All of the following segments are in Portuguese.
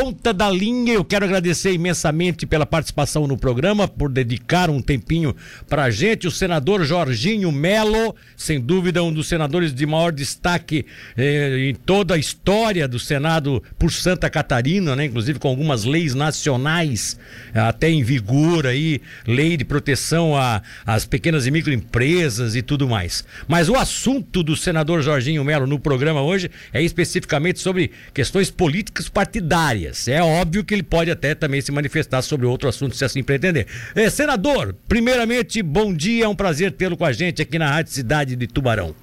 ponta da linha. Eu quero agradecer imensamente pela participação no programa, por dedicar um tempinho para a gente. O senador Jorginho Melo, sem dúvida, um dos senadores de maior destaque eh, em toda a história do Senado por Santa Catarina, né? Inclusive com algumas leis nacionais até em vigor aí, lei de proteção às pequenas e microempresas e tudo mais. Mas o assunto do senador Jorginho Melo no programa hoje é especificamente sobre questões políticas partidárias. É óbvio que ele pode até também se manifestar sobre outro assunto, se assim pretender. É, senador, primeiramente, bom dia, é um prazer tê-lo com a gente aqui na Rádio Cidade de Tubarão.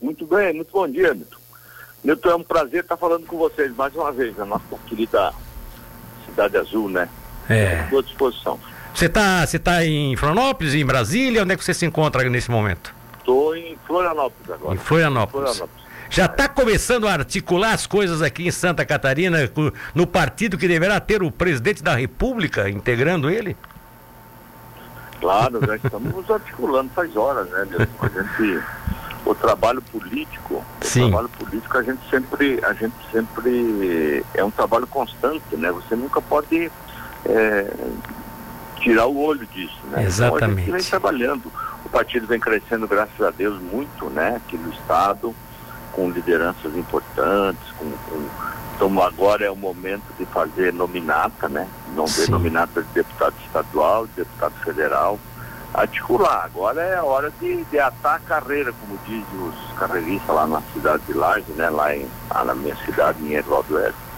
Muito bem, muito bom dia, Milton. Milton, é um prazer estar falando com vocês mais uma vez, na nossa querida Cidade Azul, né? É. Estou à disposição. Você está você tá em Florianópolis, em Brasília? Onde é que você se encontra nesse momento? Estou em Florianópolis agora. Em Florianópolis. Florianópolis. Já está começando a articular as coisas aqui em Santa Catarina no partido que deverá ter o presidente da República integrando ele? Claro, já estamos articulando faz horas, né? A gente, o trabalho político, Sim. o trabalho político a gente sempre, a gente sempre é um trabalho constante, né? Você nunca pode é, tirar o olho disso, né? Exatamente. Então a gente vem trabalhando. O partido vem crescendo, graças a Deus, muito, né? Aqui no estado, com lideranças importantes, com, com... então agora é o momento de fazer nominata, né? Não ver nominata de deputado estadual, de deputado federal, articular. Agora é a hora de, de atar a carreira, como dizem os carreiristas lá na cidade de Laje, né? Lá, em, lá na minha cidade, em Eduardo Oeste.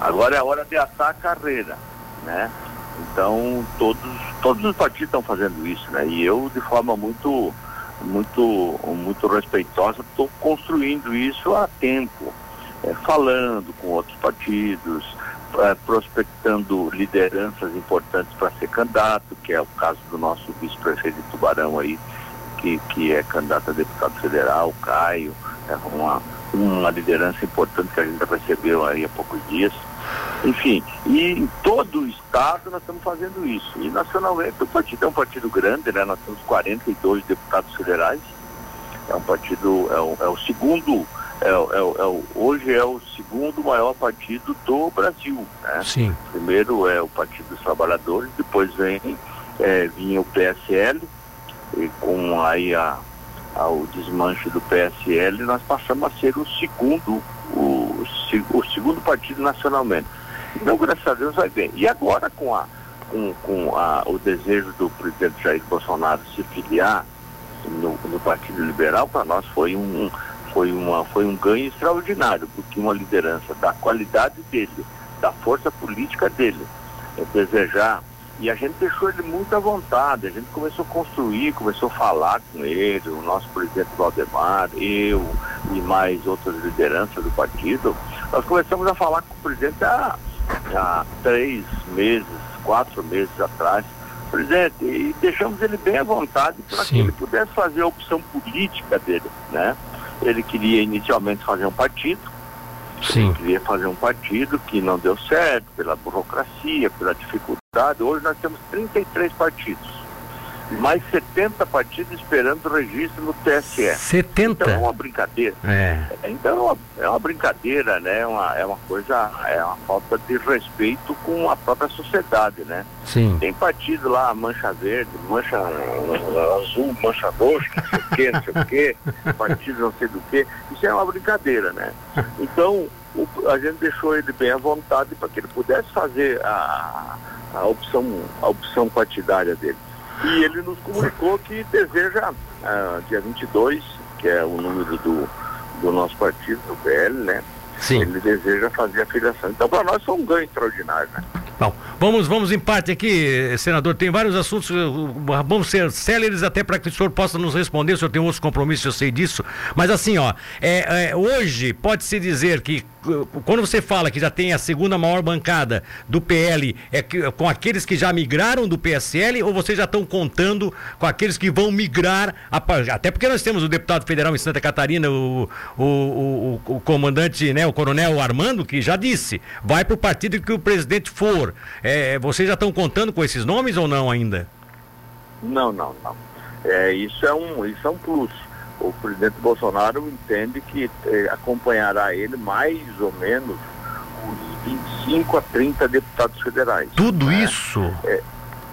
Agora é a hora de atar a carreira, né? Então todos, todos os partidos estão fazendo isso, né? E eu de forma muito, muito, muito respeitosa estou construindo isso há tempo, é, falando com outros partidos, é, prospectando lideranças importantes para ser candidato, que é o caso do nosso vice-prefeito de Tubarão aí, que, que é candidato a deputado federal, Caio, é uma, uma liderança importante que a gente recebeu aí há poucos dias. Enfim, e em todo o estado nós estamos fazendo isso. E nacionalmente o partido é um partido grande, né? Nós temos 42 deputados federais. É um partido, é o, é o segundo, é, é, é, hoje é o segundo maior partido do Brasil. Né? Sim. Primeiro é o Partido dos Trabalhadores, depois vem é, vinha o PSL, e com aí a, a, o desmanche do PSL, nós passamos a ser o segundo, o, o segundo partido nacionalmente. Então, graças a Deus, vai bem. E agora, com, a, com, com a, o desejo do presidente Jair Bolsonaro se filiar no, no Partido Liberal, para nós foi um, foi, uma, foi um ganho extraordinário, porque uma liderança da qualidade dele, da força política dele, é desejar. E a gente deixou ele muito à vontade, a gente começou a construir, começou a falar com ele, o nosso presidente Valdemar, eu e mais outras lideranças do partido, nós começamos a falar com o presidente há há três meses, quatro meses atrás, presidente, e deixamos ele bem à vontade para que ele pudesse fazer a opção política dele, né? Ele queria inicialmente fazer um partido, Sim. Ele queria fazer um partido que não deu certo pela burocracia, pela dificuldade. Hoje nós temos 33 partidos mais 70 partidos esperando o registro no TSE. 70? Então é uma brincadeira. É. Então é uma brincadeira, né? É uma, é uma coisa, é uma falta de respeito com a própria sociedade, né? Sim. Tem partido lá, mancha verde, mancha azul, mancha roxa, não sei o quê, não sei o quê, partido não sei do quê. Isso é uma brincadeira, né? Então, o, a gente deixou ele bem à vontade para que ele pudesse fazer a, a opção, a opção partidária dele. E ele nos comunicou que deseja, uh, dia 22, que é o número do, do nosso partido, do PL, né? Sim. Ele deseja fazer a filiação. Então, para nós, foi um ganho extraordinário, né? Bom, vamos, vamos em parte aqui, senador. Tem vários assuntos, vamos ser céleres até para que o senhor possa nos responder. O senhor tem outros compromissos, eu sei disso. Mas assim, ó, é, é, hoje pode-se dizer que quando você fala que já tem a segunda maior bancada do PL, é que, com aqueles que já migraram do PSL ou vocês já estão contando com aqueles que vão migrar? A, até porque nós temos o deputado federal em Santa Catarina, o, o, o, o comandante, né, o coronel Armando, que já disse, vai para o partido que o presidente for. É, vocês já estão contando com esses nomes ou não ainda? Não, não, não. É, isso, é um, isso é um plus o presidente Bolsonaro entende que eh, acompanhará ele mais ou menos os 25 a 30 deputados federais. Tudo né? isso? É,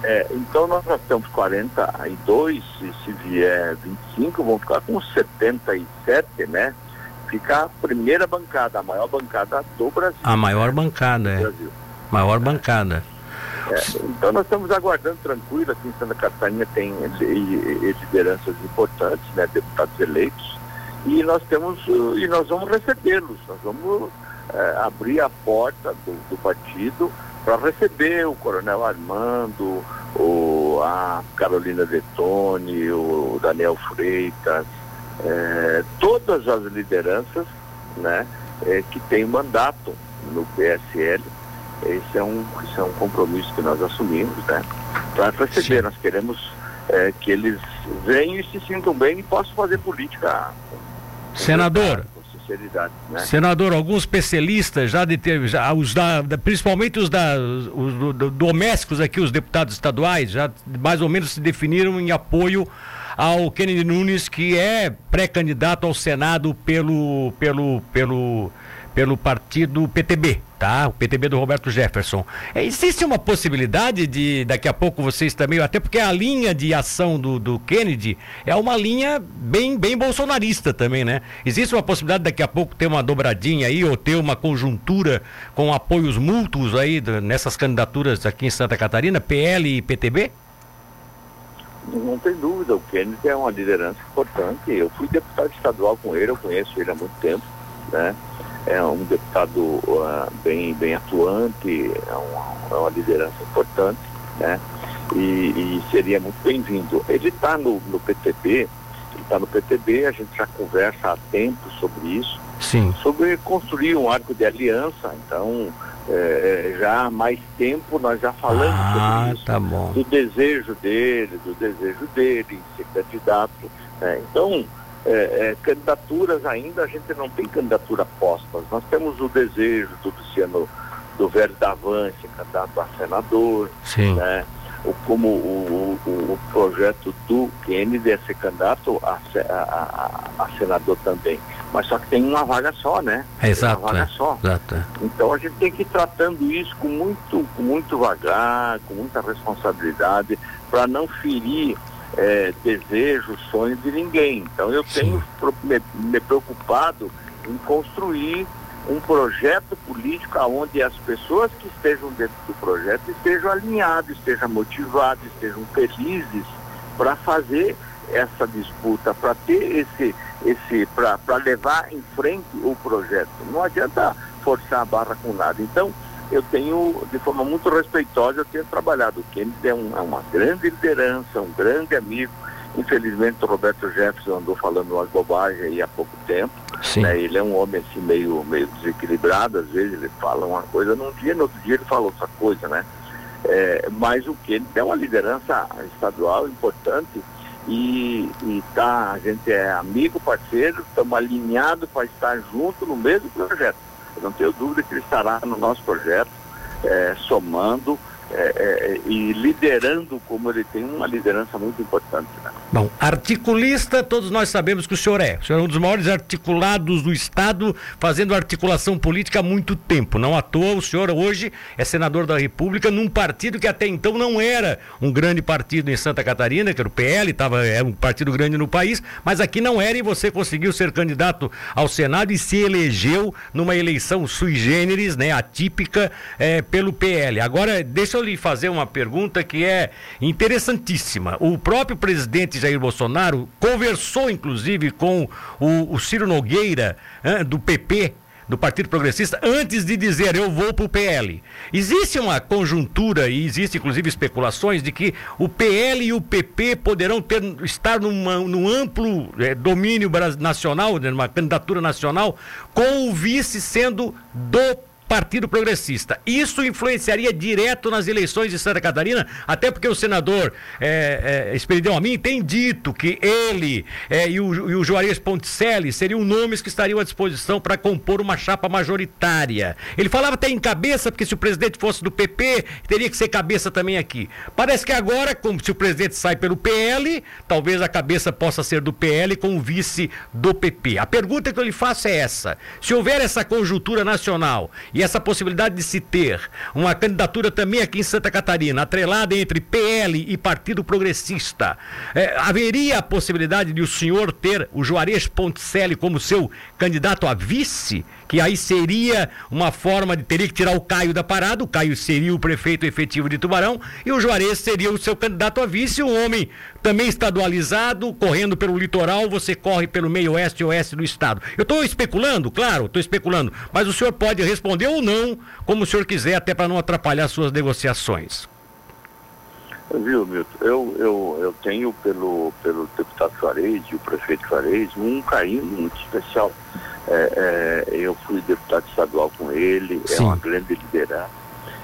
é, então nós já temos 42, se, se vier 25, vão ficar com 77, né? Fica a primeira bancada, a maior bancada do Brasil. A maior bancada, é. Brasil. Maior bancada. É, então nós estamos aguardando tranquilo, aqui em Santa Catarina tem lideranças importantes, né, deputados eleitos, e nós temos, e nós vamos recebê-los, nós vamos é, abrir a porta do, do partido para receber o Coronel Armando, o, a Carolina Detone, o Daniel Freitas, é, todas as lideranças né, é, que têm mandato no PSL. Esse é, um, esse é um compromisso que nós assumimos, né? Para receber, Sim. nós queremos é, que eles venham e se sintam bem e possam fazer política. Senador. Né? Senador, alguns especialistas já, de ter, já os da, principalmente os, da, os do, do, domésticos aqui, os deputados estaduais, já mais ou menos se definiram em apoio ao Kennedy Nunes, que é pré-candidato ao Senado pelo, pelo, pelo pelo partido PTB, tá? O PTB do Roberto Jefferson. É, existe uma possibilidade de daqui a pouco vocês também, até porque a linha de ação do, do Kennedy é uma linha bem, bem bolsonarista também, né? Existe uma possibilidade daqui a pouco ter uma dobradinha aí ou ter uma conjuntura com apoios mútuos aí nessas candidaturas aqui em Santa Catarina, PL e PTB? Não tem dúvida, o Kennedy é uma liderança importante. Eu fui deputado estadual com ele, eu conheço ele há muito tempo, né? é um deputado uh, bem, bem atuante, é uma, é uma liderança importante, né? E, e seria muito bem-vindo. Ele está no, no PTB, ele está no PTB, a gente já conversa há tempo sobre isso, Sim. sobre construir um arco de aliança, então é, já há mais tempo nós já falamos ah, sobre isso, tá do desejo dele, do desejo dele em ser candidato. Né? Então, é, é, candidaturas ainda, a gente não tem candidatura postas. Nós temos o desejo do Luciano do Velho Davante, candidato a senador, Sim. né? O, como o, o, o, projeto do Kennedy é ser candidato a, a, a, a, senador também. Mas só que tem uma vaga só, né? É, exato. Uma vaga é, só. Exato. É. Então a gente tem que ir tratando isso com muito, com muito vagar, com muita responsabilidade, para não ferir é, desejo, sonho de ninguém. Então eu tenho me, me, preocupado em construir um projeto político onde as pessoas que estejam dentro do projeto estejam alinhadas, estejam motivadas, estejam felizes para fazer essa disputa, para ter esse, esse para levar em frente o projeto. Não adianta forçar a barra com nada. Então, eu tenho, de forma muito respeitosa, eu tenho trabalhado. O Kennedy é, um, é uma grande liderança, um grande amigo. Infelizmente, o Roberto Jefferson andou falando umas bobagens aí há pouco tempo. Né? Ele é um homem assim meio, meio desequilibrado, às vezes ele fala uma coisa num dia, no outro dia ele fala outra coisa, né? É, mas o ele é uma liderança estadual importante e, tá, a gente é amigo, parceiro, estamos alinhados para estar junto no mesmo projeto. Eu não tenho dúvida que ele estará no nosso projeto, é, somando é, é, e liderando como ele tem uma liderança muito importante. Né? Bom, articulista, todos nós sabemos que o senhor é. O senhor é um dos maiores articulados do Estado, fazendo articulação política há muito tempo. Não à toa, o senhor hoje é senador da República num partido que até então não era um grande partido em Santa Catarina, que era o PL, tava, era um partido grande no país, mas aqui não era e você conseguiu ser candidato ao Senado e se elegeu numa eleição sui generis, né, atípica, é, pelo PL. Agora, deixa eu lhe fazer uma pergunta que é interessantíssima. O próprio presidente Jair Bolsonaro conversou, inclusive, com o, o Ciro Nogueira, hein, do PP, do Partido Progressista antes de dizer eu vou para o PL. Existe uma conjuntura e existe inclusive especulações de que o PL e o PP poderão ter, estar numa, num amplo é, domínio nacional, numa candidatura nacional, com o vice sendo do Partido Progressista. Isso influenciaria direto nas eleições de Santa Catarina, até porque o senador é, é, Esperidão Amin tem dito que ele é, e, o, e o Juarez Ponticelli seriam nomes que estariam à disposição para compor uma chapa majoritária. Ele falava até em cabeça, porque se o presidente fosse do PP, teria que ser cabeça também aqui. Parece que agora, como se o presidente sai pelo PL, talvez a cabeça possa ser do PL com o vice do PP. A pergunta que eu lhe faço é essa: se houver essa conjuntura nacional e essa possibilidade de se ter uma candidatura também aqui em Santa Catarina, atrelada entre PL e Partido Progressista, é, haveria a possibilidade de o senhor ter o Juarez Ponticelli como seu candidato a vice? Que aí seria uma forma de teria que tirar o Caio da parada, o Caio seria o prefeito efetivo de Tubarão e o Juarez seria o seu candidato a vice, um homem também estadualizado, correndo pelo litoral, você corre pelo meio oeste e oeste do estado. Eu estou especulando, claro, estou especulando, mas o senhor pode responder ou não, como o senhor quiser, até para não atrapalhar suas negociações. Viu, Milton? Eu, eu, eu tenho pelo, pelo deputado Juarez e o prefeito Juarez um carinho muito especial. É, é, eu fui deputado estadual com ele, é Sim. é uma grande liderança.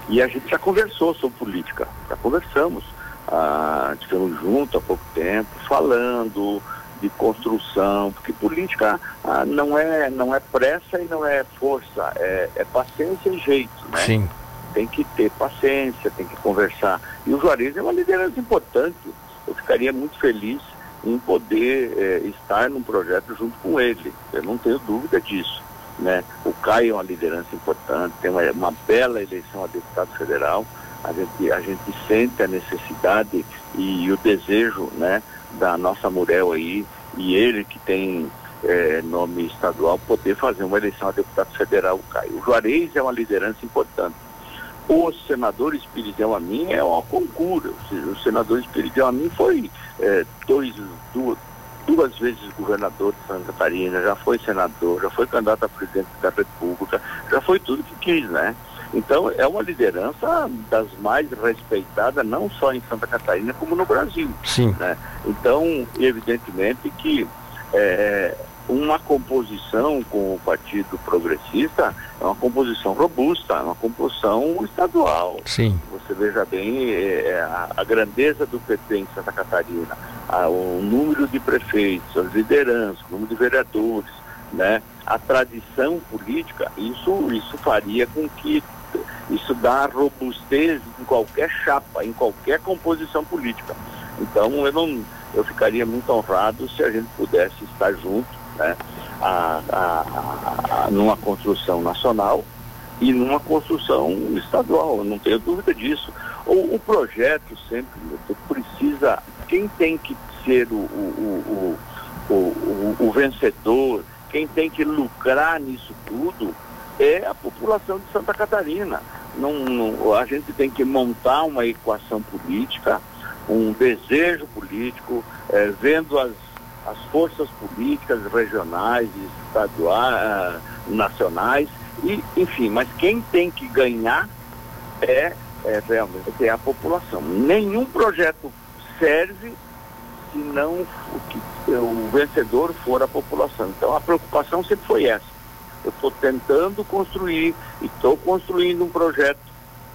E a gente já conversou sobre política, já conversamos. Ah, estivemos juntos há pouco tempo, falando de construção, porque política ah, não, é, não é pressa e não é força, é, é paciência e jeito, né? Sim tem que ter paciência, tem que conversar. E o Juarez é uma liderança importante. Eu ficaria muito feliz em poder é, estar num projeto junto com ele. Eu não tenho dúvida disso. Né? O Caio é uma liderança importante, tem uma, uma bela eleição a deputado federal. A gente, a gente sente a necessidade e, e o desejo né, da nossa Murel aí, e ele que tem é, nome estadual, poder fazer uma eleição a deputado federal, o Caio. O Juarez é uma liderança importante o senador Espiridão Amin é uma concura. O senador Espiridão Amin foi é, dois, duas, duas vezes governador de Santa Catarina, já foi senador, já foi candidato a presidente da República, já foi tudo que quis, né? Então é uma liderança das mais respeitadas, não só em Santa Catarina, como no Brasil. Sim. Né? Então, evidentemente que é, uma composição com o Partido Progressista é uma composição robusta, é uma composição estadual. Sim. Você veja bem é, é, a, a, grandeza do PT em Santa Catarina, a, o número de prefeitos, as lideranças, o número de vereadores, né? a tradição política, isso, isso faria com que isso dá robustez em qualquer chapa, em qualquer composição política. Então eu não eu ficaria muito honrado se a gente pudesse estar junto né, a, a, a, numa construção nacional e numa construção estadual, não tenho dúvida disso. O, o projeto sempre precisa, quem tem que ser o, o, o, o vencedor, quem tem que lucrar nisso tudo é a população de Santa Catarina. Não, não, a gente tem que montar uma equação política, um desejo político, é, vendo as as forças políticas regionais, estaduais, uh, nacionais, e, enfim, mas quem tem que ganhar é, é realmente é a população. Nenhum projeto serve se não que, o vencedor for a população. Então a preocupação sempre foi essa. Eu estou tentando construir e estou construindo um projeto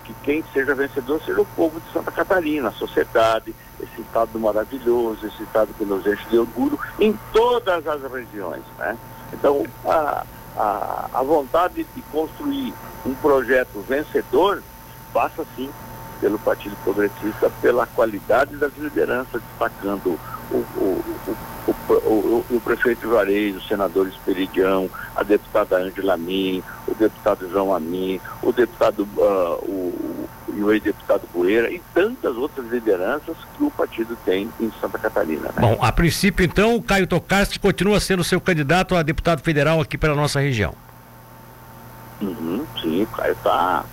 que quem seja vencedor seja o povo de Santa Catarina, a sociedade, esse estado maravilhoso, esse estado que nos enche de orgulho em todas as regiões. Né? Então, a, a, a vontade de construir um projeto vencedor passa sim pelo Partido Progressista, pela qualidade das lideranças, destacando o, o, o, o, prefeito Juarez, o senador Esperidião, a deputada Angela Min, o deputado João Amin, o deputado uh, o, e o ex-deputado Bueira e tantas outras lideranças que o partido tem em Santa Catarina. Né? Bom, a princípio então o Caio Tokarski continua sendo seu candidato a deputado federal aqui para a nossa região. Uhum, sim, o Caio está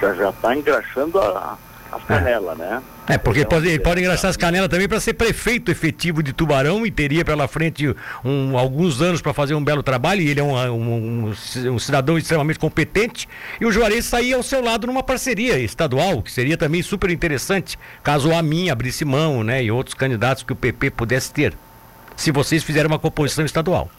já está engraxando a, as canelas, né? É, porque então, pode, ele pode engraxar as canelas também para ser prefeito efetivo de Tubarão e teria pela frente um, alguns anos para fazer um belo trabalho. E ele é um, um, um, cidadão extremamente competente. E o Juarez sair ao seu lado numa parceria estadual, que seria também super interessante, caso a mim abrisse mão, né? E outros candidatos que o PP pudesse ter. Se vocês fizerem uma composição estadual.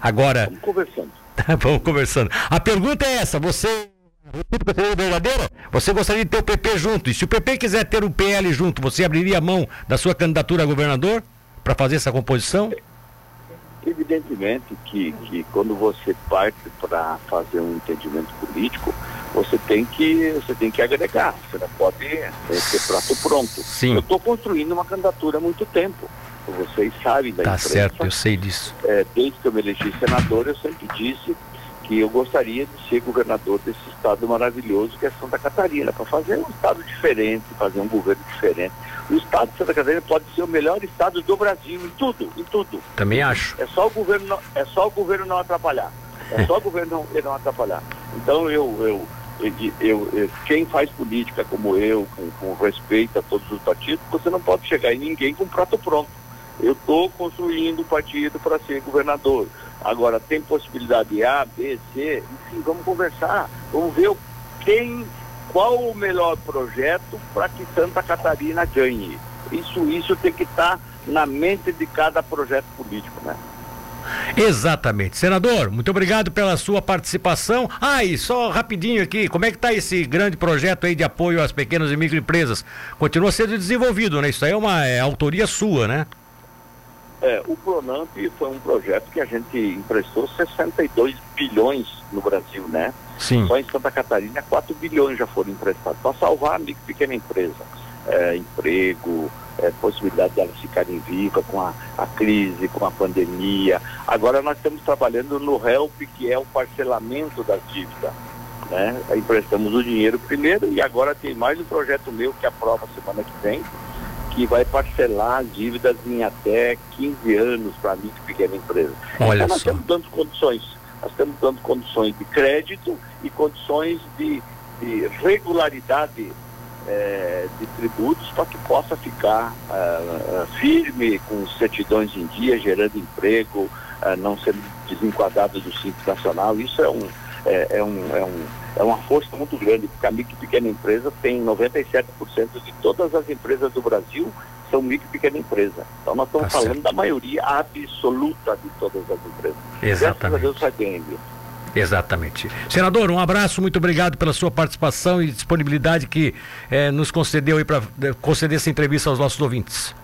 Agora. Vamos conversando. Vamos conversando. A pergunta é essa: você Repito verdadeira, você gostaria de ter o PP junto. E se o PP quiser ter o PL junto, você abriria a mão da sua candidatura a governador para fazer essa composição? Evidentemente que, que quando você parte para fazer um entendimento político, você tem que você tem que agregar, você não pode ter prato pronto. Sim. Eu estou construindo uma candidatura há muito tempo. Vocês sabem da Tá certo, eu sei disso. É, desde que eu me elegi senador, eu sempre disse que eu gostaria de ser governador desse estado maravilhoso que é Santa Catarina, para fazer um estado diferente, fazer um governo diferente. O estado de Santa Catarina pode ser o melhor estado do Brasil em tudo, em tudo. Também acho. É só o governo não, é só o governo não atrapalhar. É só o governo não, não atrapalhar. Então eu, eu, eu, eu, quem faz política como eu, com, com respeito a todos os partidos, você não pode chegar em ninguém com prato pronto. Eu estou construindo o partido para ser governador. Agora, tem possibilidade A, B, C, enfim, vamos conversar. Vamos ver quem, qual o melhor projeto para que Santa Catarina ganhe. Isso, isso tem que estar tá na mente de cada projeto político, né? Exatamente. Senador, muito obrigado pela sua participação. Ah, e só rapidinho aqui, como é que está esse grande projeto aí de apoio às pequenas e microempresas? Continua sendo desenvolvido, né? Isso aí é uma é, autoria sua, né? É, o Pronamp foi um projeto que a gente emprestou 62 bilhões no Brasil, né? Sim. Só em Santa Catarina 4 bilhões já foram emprestados para salvar a micro pequena empresa. É, emprego, é, possibilidade de elas ficarem vivas com a, a, crise, com a pandemia. Agora nós estamos trabalhando no HELP, que é o parcelamento das dívidas. Né? Emprestamos o dinheiro primeiro e agora tem mais um projeto meu que aprova semana que vem, que vai parcelar dívidas em até 15 anos para a micro e pequena empresa. Olha então nós só. estamos dando condições, nós estamos dando condições de crédito e condições de, de regularidade é, de tributos para que possa ficar uh, firme, com certidões em dia, gerando emprego, uh, não sendo desenquadrado do Simples Nacional. Isso é um, é, é, um, é, um, é uma força muito grande, porque a micro e pequena empresa tem 97% de todas as empresas do Brasil são micro e pequena empresa. Então nós estamos Tá falando certo. da maioria absoluta de todas as empresas. Graças a Exatamente. Deus vai bem, viu? Exatamente. Senador, um abraço, muito obrigado pela sua participação e disponibilidade que eh, nos concedeu aí para conceder essa entrevista aos nossos ouvintes.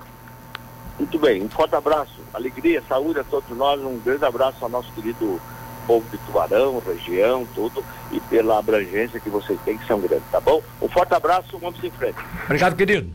Muito bem, um forte abraço, alegria, saúde a todos nós, um grande abraço ao nosso querido povo de Tubarão, região, tudo, e pela abrangência que vocês têm, que são grandes, tá bom? Um forte abraço, vamos em frente. Obrigado, querido.